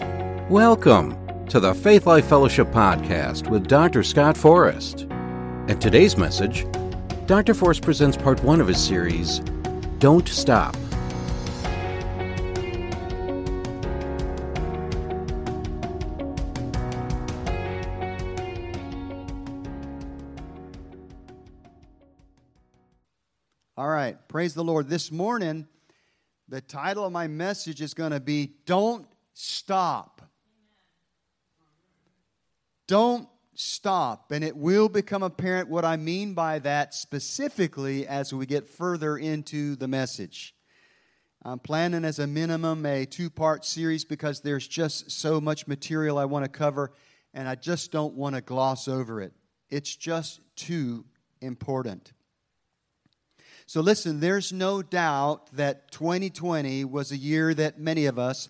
Welcome to the Faith Life Fellowship Podcast with Dr. Scott Forrest. And today's message, Dr. Forrest presents part one of his series, Don't Stop. All right, praise the Lord. This morning, the title of my message is going to be Don't Stop. Don't stop. And it will become apparent what I mean by that specifically as we get further into the message. I'm planning as a minimum a two part series because there's just so much material I want to cover, and I just don't want to gloss over it. It's just too important. So, listen, there's no doubt that 2020 was a year that many of us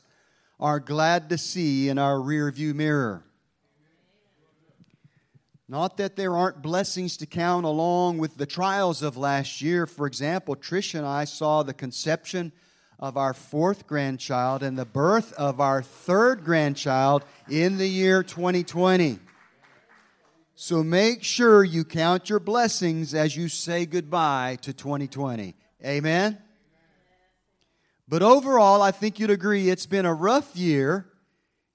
are glad to see in our rearview mirror. Not that there aren't blessings to count along with the trials of last year. For example, Trish and I saw the conception of our fourth grandchild and the birth of our third grandchild in the year 2020. So make sure you count your blessings as you say goodbye to 2020. Amen? But overall, I think you'd agree it's been a rough year,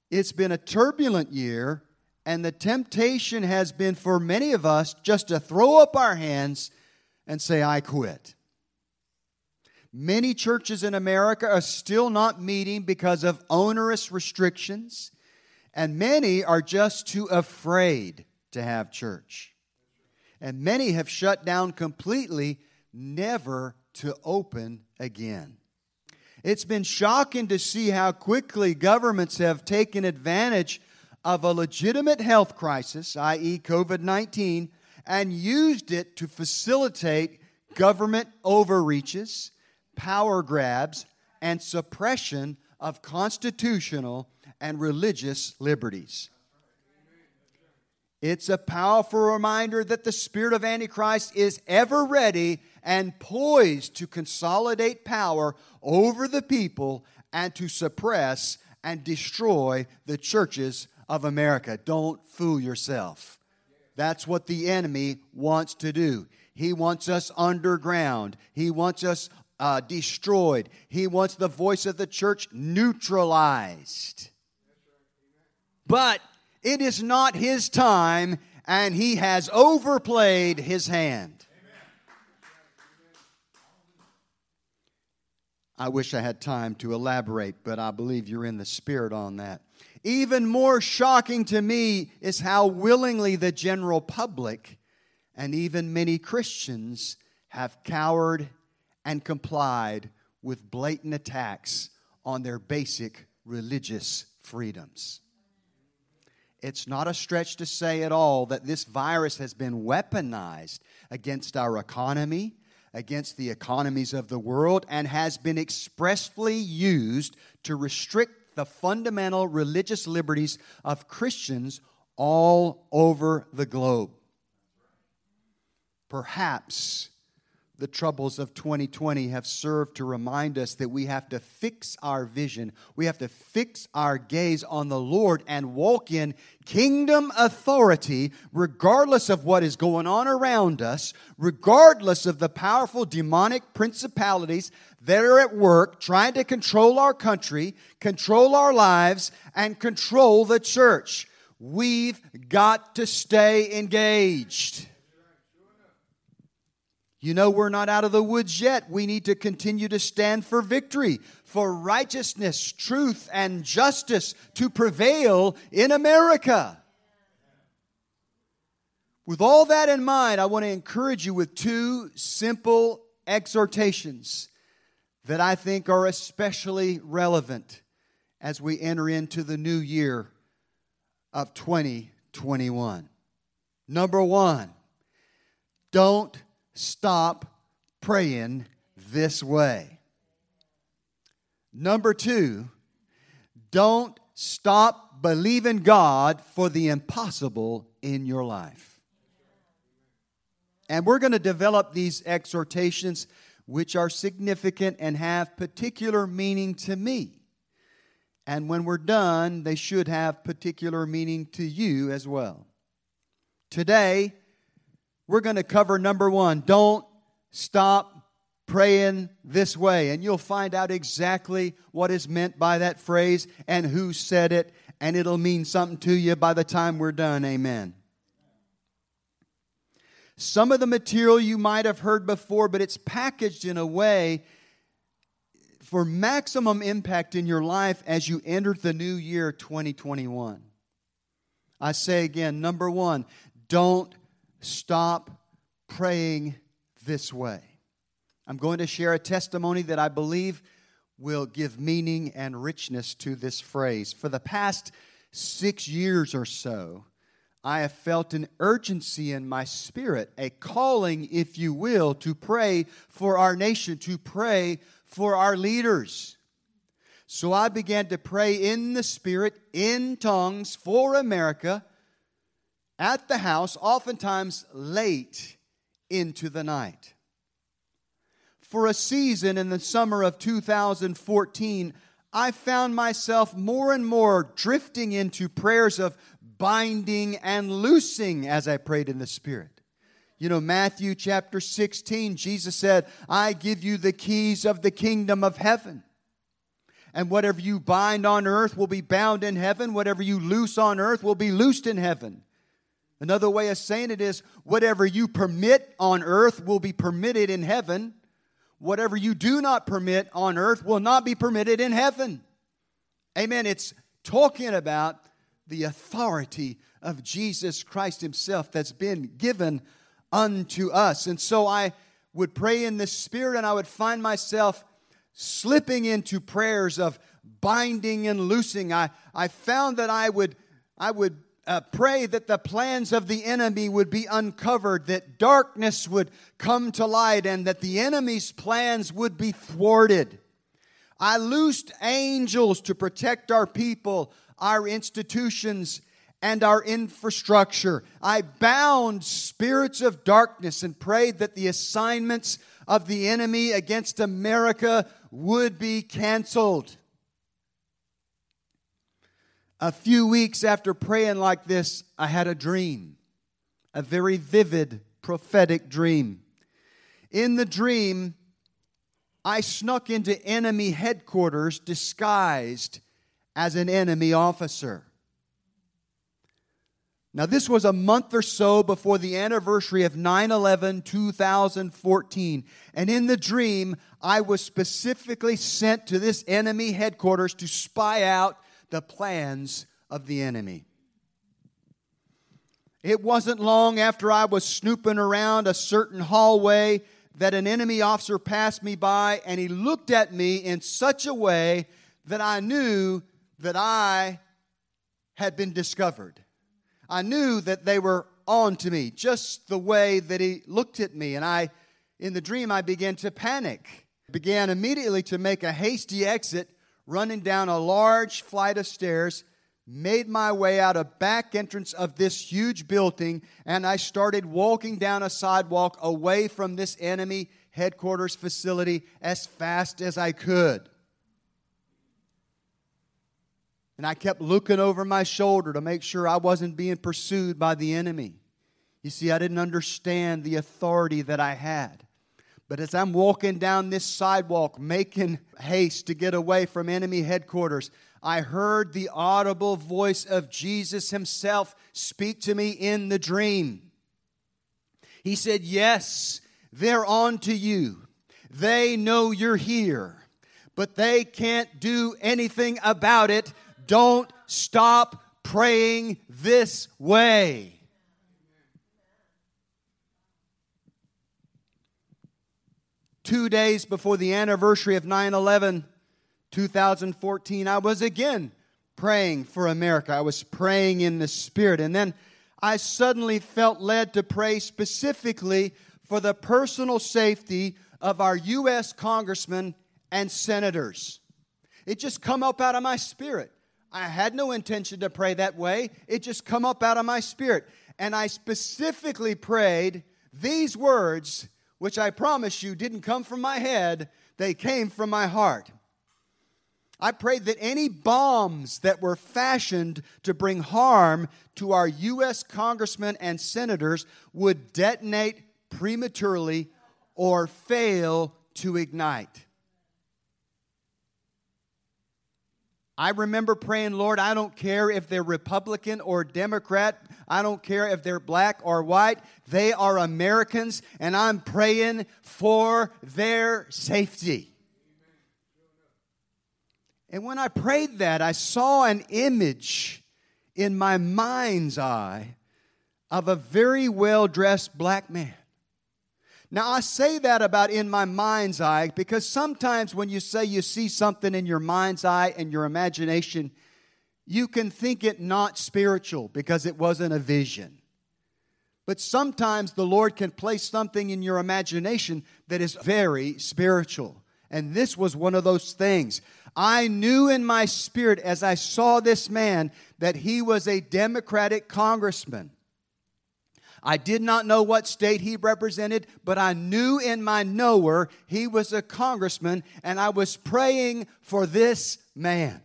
it's been a turbulent year, and the temptation has been for many of us just to throw up our hands and say, I quit. Many churches in America are still not meeting because of onerous restrictions, and many are just too afraid to have church. And many have shut down completely, never to open again. It's been shocking to see how quickly governments have taken advantage of a legitimate health crisis, i.e., COVID 19, and used it to facilitate government overreaches, power grabs, and suppression of constitutional and religious liberties. It's a powerful reminder that the spirit of Antichrist is ever ready and poised to consolidate power over the people and to suppress and destroy the churches of America. Don't fool yourself. That's what the enemy wants to do. He wants us underground, he wants us uh, destroyed, he wants the voice of the church neutralized. But it is not his time, and he has overplayed his hand. I wish I had time to elaborate, but I believe you're in the spirit on that. Even more shocking to me is how willingly the general public and even many Christians have cowered and complied with blatant attacks on their basic religious freedoms. It's not a stretch to say at all that this virus has been weaponized against our economy, against the economies of the world, and has been expressly used to restrict the fundamental religious liberties of Christians all over the globe. Perhaps the troubles of 2020 have served to remind us that we have to fix our vision. We have to fix our gaze on the Lord and walk in kingdom authority, regardless of what is going on around us, regardless of the powerful demonic principalities that are at work trying to control our country, control our lives, and control the church. We've got to stay engaged. You know, we're not out of the woods yet. We need to continue to stand for victory, for righteousness, truth, and justice to prevail in America. With all that in mind, I want to encourage you with two simple exhortations that I think are especially relevant as we enter into the new year of 2021. Number one, don't stop praying this way. Number two, don't stop believing God for the impossible in your life. And we're going to develop these exhortations, which are significant and have particular meaning to me. And when we're done, they should have particular meaning to you as well. Today, we're going to cover number one don't stop praying this way. And you'll find out exactly what is meant by that phrase and who said it, and it'll mean something to you by the time we're done. Amen. Some of the material you might have heard before, but it's packaged in a way for maximum impact in your life as you enter the new year 2021. I say again, number one, don't stop praying this way. I'm going to share a testimony that I believe will give meaning and richness to this phrase. For the past six years or so, I have felt an urgency in my spirit, a calling, if you will, to pray for our nation, to pray for our leaders. So I began to pray in the Spirit, in tongues for America, at the house, oftentimes late into the night. For a season in the summer of 2014, I found myself more and more drifting into prayers of binding and loosing as I prayed in the Spirit. You know, Matthew chapter 16, Jesus said, I give you the keys of the kingdom of heaven. And whatever you bind on earth will be bound in heaven. Whatever you loose on earth will be loosed in heaven. Another way of saying it is whatever you permit on earth will be permitted in heaven. Whatever you do not permit on earth will not be permitted in heaven. Amen. It's talking about the authority of Jesus Christ Himself that's been given unto us. And so I would pray in the Spirit and I would find myself slipping into prayers of binding and loosing. I, I found that I would, I would uh, pray that the plans of the enemy would be uncovered, that darkness would come to light, and that the enemy's plans would be thwarted. I loosed angels to protect our people, our institutions, and our infrastructure. I bound spirits of darkness and prayed that the assignments of the enemy against America would be canceled. A few weeks after praying like this, I had a dream, a very vivid prophetic dream. In the dream, I snuck into enemy headquarters disguised as an enemy officer. Now, this was a month or so before the anniversary of 9 11 2014. And in the dream, I was specifically sent to this enemy headquarters to spy out the plans of the enemy. It wasn't long after I was snooping around a certain hallway that an enemy officer passed me by and he looked at me in such a way that I knew that I had been discovered. I knew that they were on to me, just the way that he looked at me. And I, in the dream, I began to panic. Began immediately to make a hasty exit, running down a large flight of stairs, made my way out a back entrance of this huge building, and I started walking down a sidewalk away from this enemy headquarters facility as fast as I could. And I kept looking over my shoulder to make sure I wasn't being pursued by the enemy. You see, I didn't understand the authority that I had. But as I'm walking down this sidewalk, making haste to get away from enemy headquarters, I heard the audible voice of Jesus himself speak to me in the dream. He said, Yes, they're on to you. They know you're here, but they can't do anything about it don't stop praying this way. Two days before the anniversary of 9 11, 2014, I was again praying for America. I was praying in the Spirit. And then I suddenly felt led to pray specifically for the personal safety of our U.S. congressmen and senators. It just come up out of my spirit. I had no intention to pray that way. It just come up out of my spirit. And I specifically prayed these words, which I promise you didn't come from my head, they came from my heart. I prayed that any bombs that were fashioned to bring harm to our U.S. congressmen and senators would detonate prematurely or fail to ignite. I remember praying, Lord, I don't care if they're Republican or Democrat. I don't care if they're black or white. They are Americans, and I'm praying for their safety. And when I prayed that, I saw an image in my mind's eye of a very well dressed black man. Now, I say that about in my mind's eye because sometimes when you say you see something in your mind's eye and your imagination, you can think it not spiritual because it wasn't a vision. But sometimes the Lord can place something in your imagination that is very spiritual. And this was one of those things. I knew in my spirit as I saw this man that he was a Democratic congressman. I did not know what state he represented, but I knew in my knower he was a congressman, and I was praying for this man.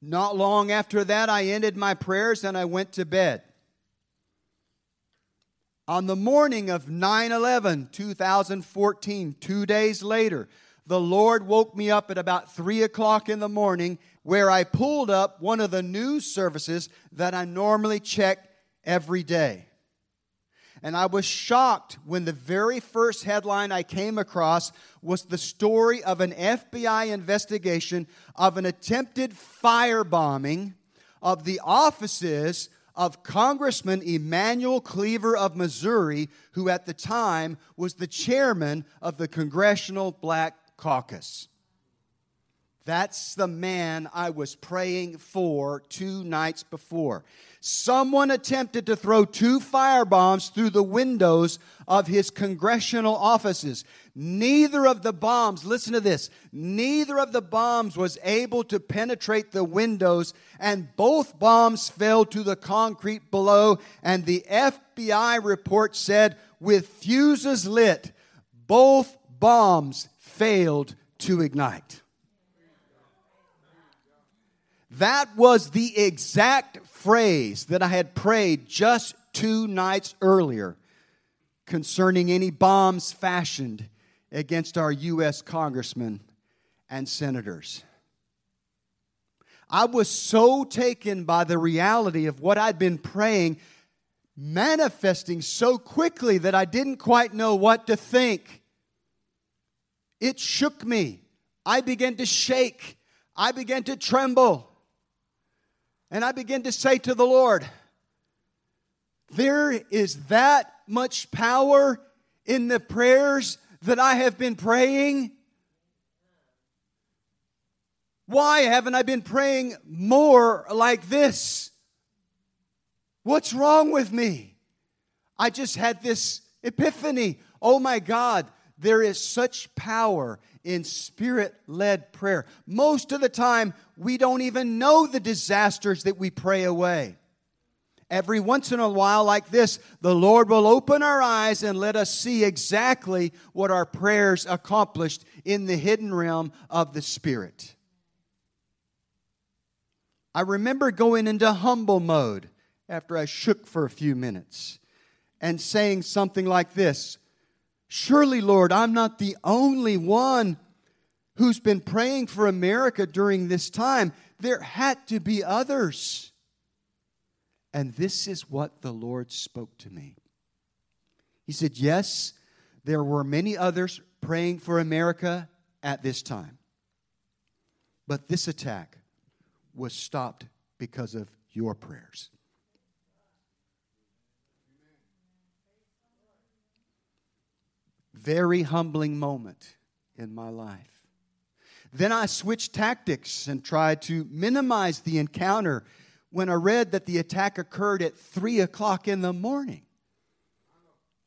Not long after that, I ended my prayers and I went to bed. On the morning of 9 11, 2014, two days later, the Lord woke me up at about 3 o'clock in the morning where I pulled up one of the news services that I normally check every day. And I was shocked when the very first headline I came across was the story of an FBI investigation of an attempted firebombing of the offices of Congressman Emanuel Cleaver of Missouri, who at the time was the chairman of the Congressional Black Caucus. That's the man I was praying for two nights before. Someone attempted to throw two firebombs through the windows of his congressional offices. Neither of the bombs, listen to this, neither of the bombs was able to penetrate the windows, and both bombs fell to the concrete below. And the FBI report said, with fuses lit, both bombs failed to ignite. That was the exact phrase that I had prayed just two nights earlier concerning any bombs fashioned against our U.S. congressmen and senators. I was so taken by the reality of what I'd been praying, manifesting so quickly that I didn't quite know what to think. It shook me. I began to shake. I began to tremble. And I began to say to the Lord, There is that much power in the prayers that I have been praying. Why haven't I been praying more like this? What's wrong with me? I just had this epiphany. Oh my God, there is such power in spirit led prayer. Most of the time, we don't even know the disasters that we pray away. Every once in a while, like this, the Lord will open our eyes and let us see exactly what our prayers accomplished in the hidden realm of the Spirit. I remember going into humble mode after I shook for a few minutes and saying something like this Surely, Lord, I'm not the only one who's been praying for America during this time. There had to be others. And this is what the Lord spoke to me. He said, Yes, there were many others praying for America at this time. But this attack was stopped because of your prayers. Very humbling moment in my life. Then I switched tactics and tried to minimize the encounter when I read that the attack occurred at 3 o'clock in the morning.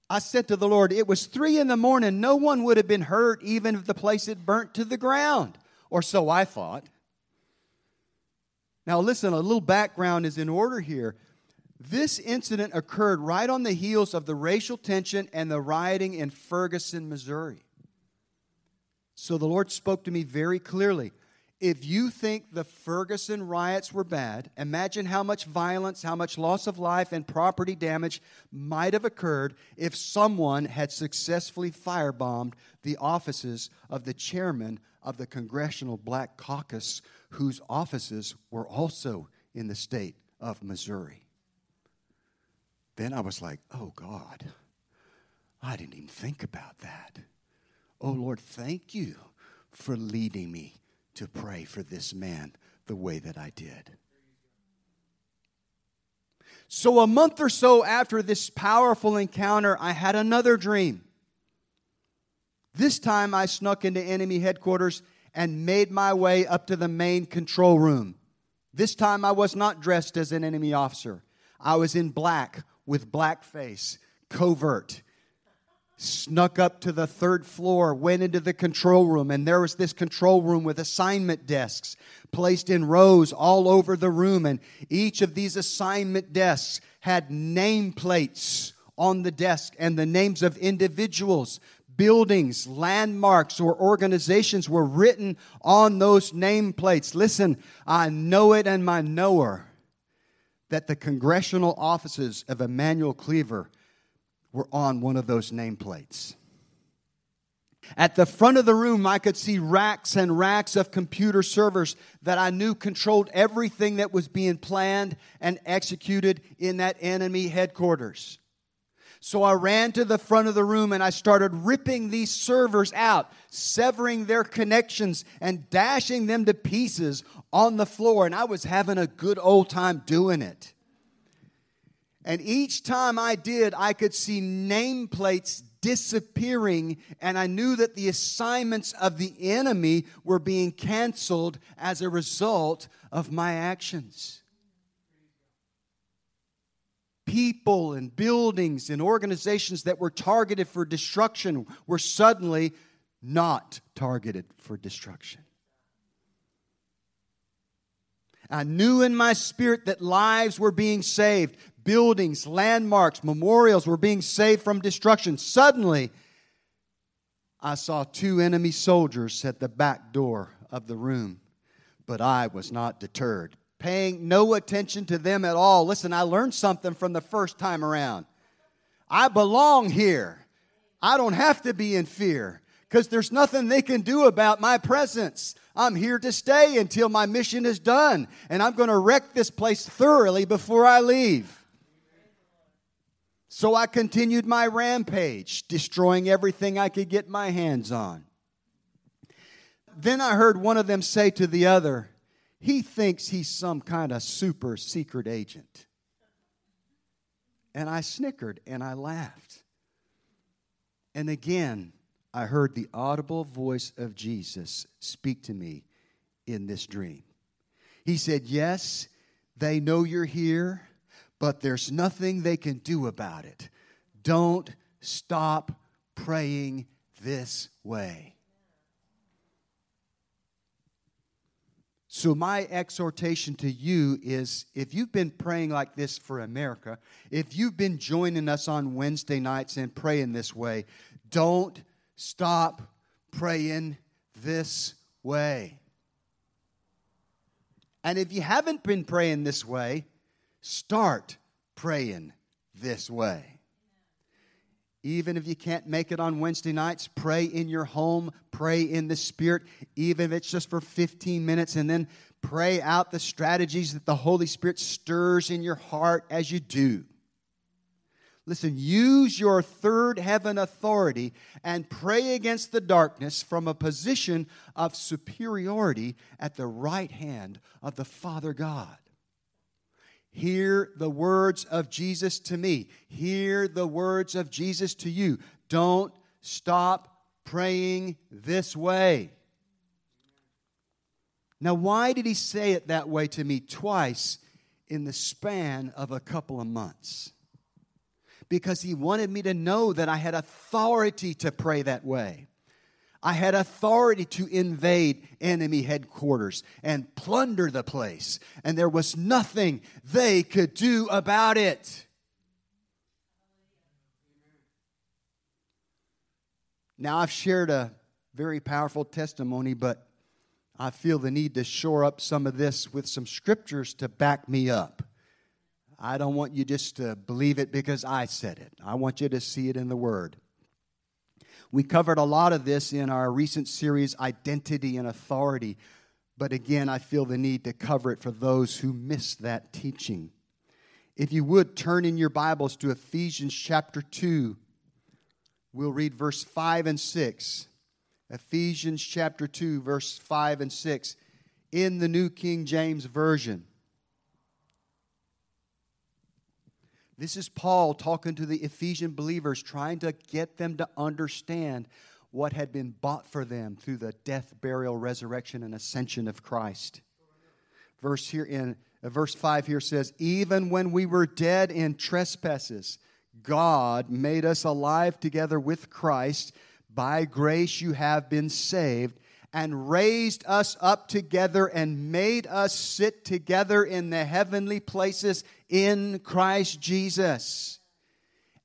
I said to the Lord, It was 3 in the morning. No one would have been hurt even if the place had burnt to the ground. Or so I thought. Now, listen, a little background is in order here. This incident occurred right on the heels of the racial tension and the rioting in Ferguson, Missouri. So the Lord spoke to me very clearly. If you think the Ferguson riots were bad, imagine how much violence, how much loss of life, and property damage might have occurred if someone had successfully firebombed the offices of the chairman of the Congressional Black Caucus, whose offices were also in the state of Missouri. Then I was like, oh God, I didn't even think about that. Oh Lord, thank you for leading me to pray for this man the way that I did. So, a month or so after this powerful encounter, I had another dream. This time, I snuck into enemy headquarters and made my way up to the main control room. This time, I was not dressed as an enemy officer. I was in black with black face, covert snuck up to the third floor, went into the control room, and there was this control room with assignment desks placed in rows all over the room. And each of these assignment desks had nameplates on the desk and the names of individuals. Buildings, landmarks, or organizations were written on those nameplates. Listen, I know it and my knower that the congressional offices of Emanuel Cleaver were on one of those nameplates. At the front of the room, I could see racks and racks of computer servers that I knew controlled everything that was being planned and executed in that enemy headquarters. So I ran to the front of the room and I started ripping these servers out, severing their connections and dashing them to pieces on the floor. And I was having a good old time doing it. And each time I did, I could see nameplates disappearing, and I knew that the assignments of the enemy were being canceled as a result of my actions. People and buildings and organizations that were targeted for destruction were suddenly not targeted for destruction. I knew in my spirit that lives were being saved, buildings, landmarks, memorials were being saved from destruction. Suddenly, I saw two enemy soldiers at the back door of the room, but I was not deterred, paying no attention to them at all. Listen, I learned something from the first time around. I belong here. I don't have to be in fear because there's nothing they can do about my presence. I'm here to stay until my mission is done, and I'm going to wreck this place thoroughly before I leave. So I continued my rampage, destroying everything I could get my hands on. Then I heard one of them say to the other, He thinks he's some kind of super secret agent. And I snickered and I laughed. And again, I heard the audible voice of Jesus speak to me in this dream. He said, Yes, they know you're here but there's nothing they can do about it. Don't stop praying this way. So, my exhortation to you is if you've been praying like this for America, if you've been joining us on Wednesday nights and praying this way, don't stop praying this way. And if you haven't been praying this way, Start praying this way. Even if you can't make it on Wednesday nights, pray in your home, pray in the Spirit, even if it's just for 15 minutes, and then pray out the strategies that the Holy Spirit stirs in your heart as you do. Listen, use your third heaven authority and pray against the darkness from a position of superiority at the right hand of the Father God. Hear the words of Jesus to me. Hear the words of Jesus to you. Don't stop praying this way. Now, why did he say it that way to me twice in the span of a couple of months? Because he wanted me to know that I had authority to pray that way. I had authority to invade enemy headquarters and plunder the place, and there was nothing they could do about it. Now, I've shared a very powerful testimony, but I feel the need to shore up some of this with some scriptures to back me up. I don't want you just to believe it because I said it. I want you to see it in the Word. We covered a lot of this in our recent series, Identity and Authority, but again, I feel the need to cover it for those who missed that teaching. If you would turn in your Bibles to Ephesians chapter 2, we'll read verse 5 and 6. Ephesians chapter 2, verse 5 and 6 in the New King James Version. This is Paul talking to the Ephesian believers, trying to get them to understand what had been bought for them through the death, burial, resurrection, and ascension of Christ. Verse here in uh, verse 5 here says, Even when we were dead in trespasses, God made us alive together with Christ by grace you have been saved, and raised us up together and made us sit together in the heavenly places in Christ Jesus.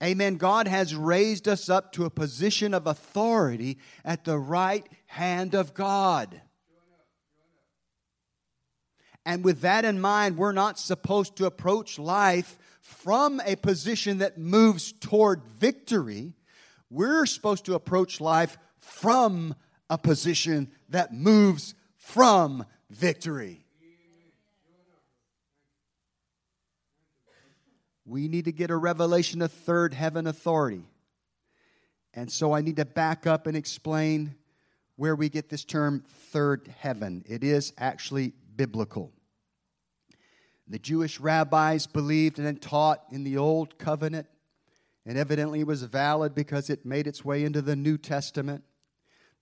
Amen. God has raised us up to a position of authority at the right hand of God. And with that in mind, we're not supposed to approach life from a position that moves toward victory, we're supposed to approach life from a position that moves from victory. We need to get a revelation of third heaven authority. And so I need to back up and explain where we get this term third heaven. It is actually biblical. The Jewish rabbis believed and taught in the Old Covenant and evidently was valid because it made its way into the New Testament,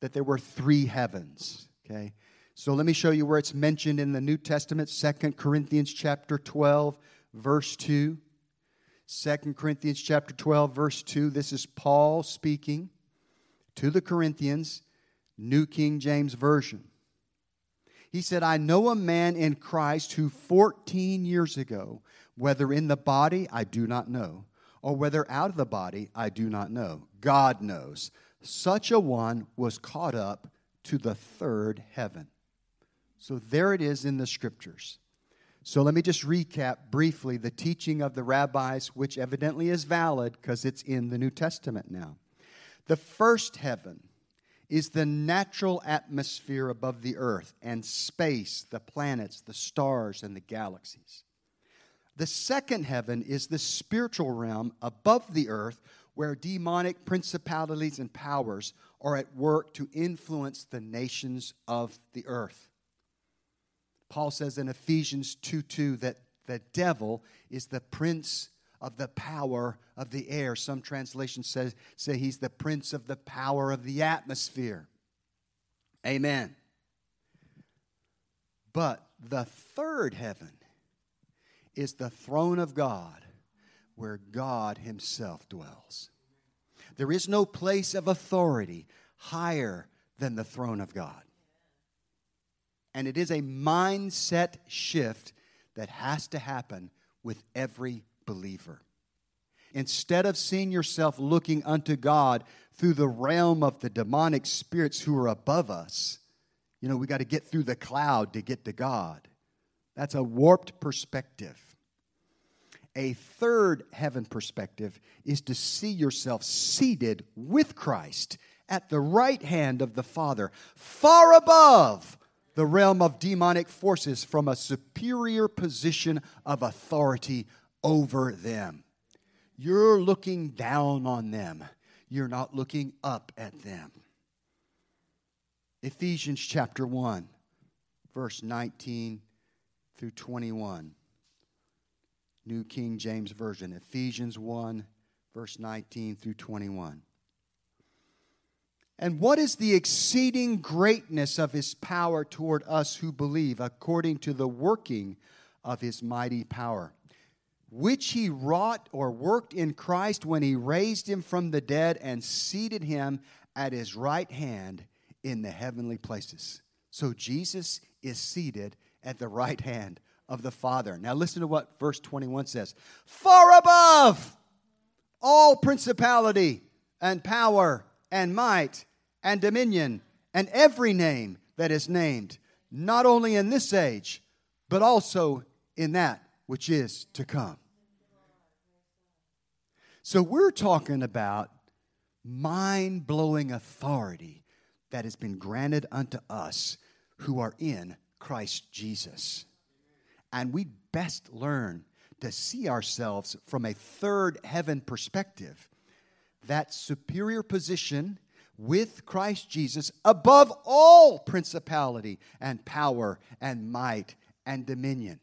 that there were three heavens. Okay? So let me show you where it's mentioned in the New Testament, Second Corinthians chapter 12, verse 2. 2 Corinthians chapter 12, verse 2. This is Paul speaking to the Corinthians, New King James Version. He said, I know a man in Christ who 14 years ago, whether in the body, I do not know or whether out of the body, I do not know. God knows. Such a one was caught up to the third heaven. So there it is in the scriptures. So let me just recap briefly the teaching of the rabbis, which evidently is valid because it's in the New Testament now. The first heaven is the natural atmosphere above the earth and space, the planets, the stars, and the galaxies. The second heaven is the spiritual realm above the earth where demonic principalities and powers are at work to influence the nations of the earth. Paul says in Ephesians 2 2 that the devil is the prince of the power of the air. Some translations say, say he's the prince of the power of the atmosphere. Amen. But the third heaven is the throne of God where God Himself dwells. There is no place of authority higher than the throne of God. And it is a mindset shift that has to happen with every believer. Instead of seeing yourself looking unto God through the realm of the demonic spirits who are above us, you know, we got to get through the cloud to get to God. That's a warped perspective. A third heaven perspective is to see yourself seated with Christ at the right hand of the Father, far above the realm of demonic forces from a superior position of authority over them. You're looking down on them, you're not looking up at them. Ephesians chapter 1, verse 19 through 21. New King James Version, Ephesians 1, verse 19 through 21. And what is the exceeding greatness of his power toward us who believe, according to the working of his mighty power, which he wrought or worked in Christ when he raised him from the dead and seated him at his right hand in the heavenly places? So Jesus is seated at the right hand of the Father. Now, listen to what verse 21 says far above all principality and power and might and dominion and every name that is named, not only in this age, but also in that which is to come. So we're talking about mind blowing authority that has been granted unto us who are in Christ Jesus. And we best learn to see ourselves from a third heaven perspective. That superior position with Christ Jesus above all principality and power and might and dominion.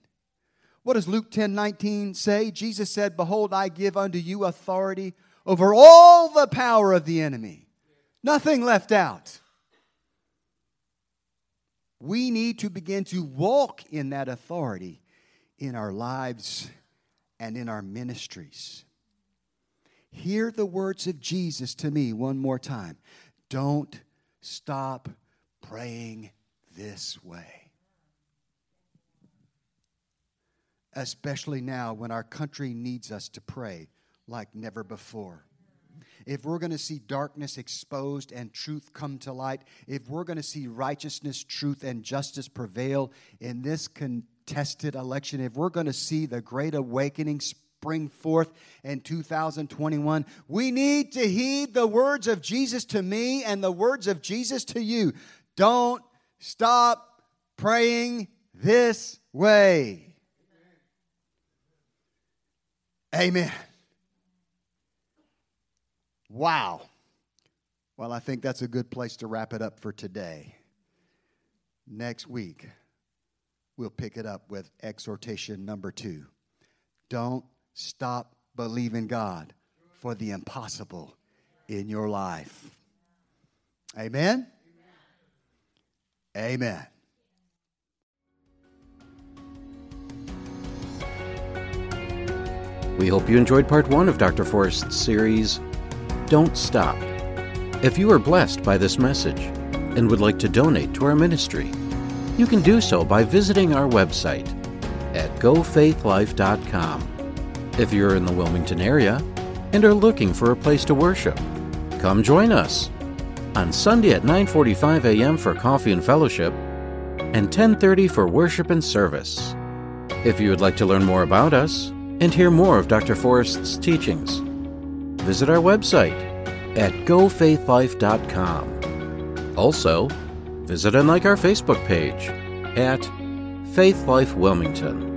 What does Luke 10 19 say? Jesus said, Behold, I give unto you authority over all the power of the enemy. Nothing left out. We need to begin to walk in that authority in our lives and in our ministries. Hear the words of Jesus to me one more time. Don't stop praying this way. Especially now when our country needs us to pray like never before. If we're going to see darkness exposed and truth come to light, if we're going to see righteousness, truth, and justice prevail in this contested election, if we're going to see the great awakening spring forth in 2021, we need to heed the words of Jesus to me and the words of Jesus to you. Don't stop praying this way. Amen. Wow. Well, I think that's a good place to wrap it up for today. Next week, we'll pick it up with exhortation number two. Don't Stop believing God for the impossible in your life. Amen? Amen. We hope you enjoyed part one of Dr. Forrest's series, Don't Stop. If you are blessed by this message and would like to donate to our ministry, you can do so by visiting our website at gofaithlife.com. If you're in the Wilmington area and are looking for a place to worship, come join us on Sunday at 9:45 a.m. for coffee and fellowship and 10:30 for worship and service. If you would like to learn more about us and hear more of Dr. Forrest's teachings, visit our website at gofaithlife.com. Also, visit and like our Facebook page at Faith Life Wilmington.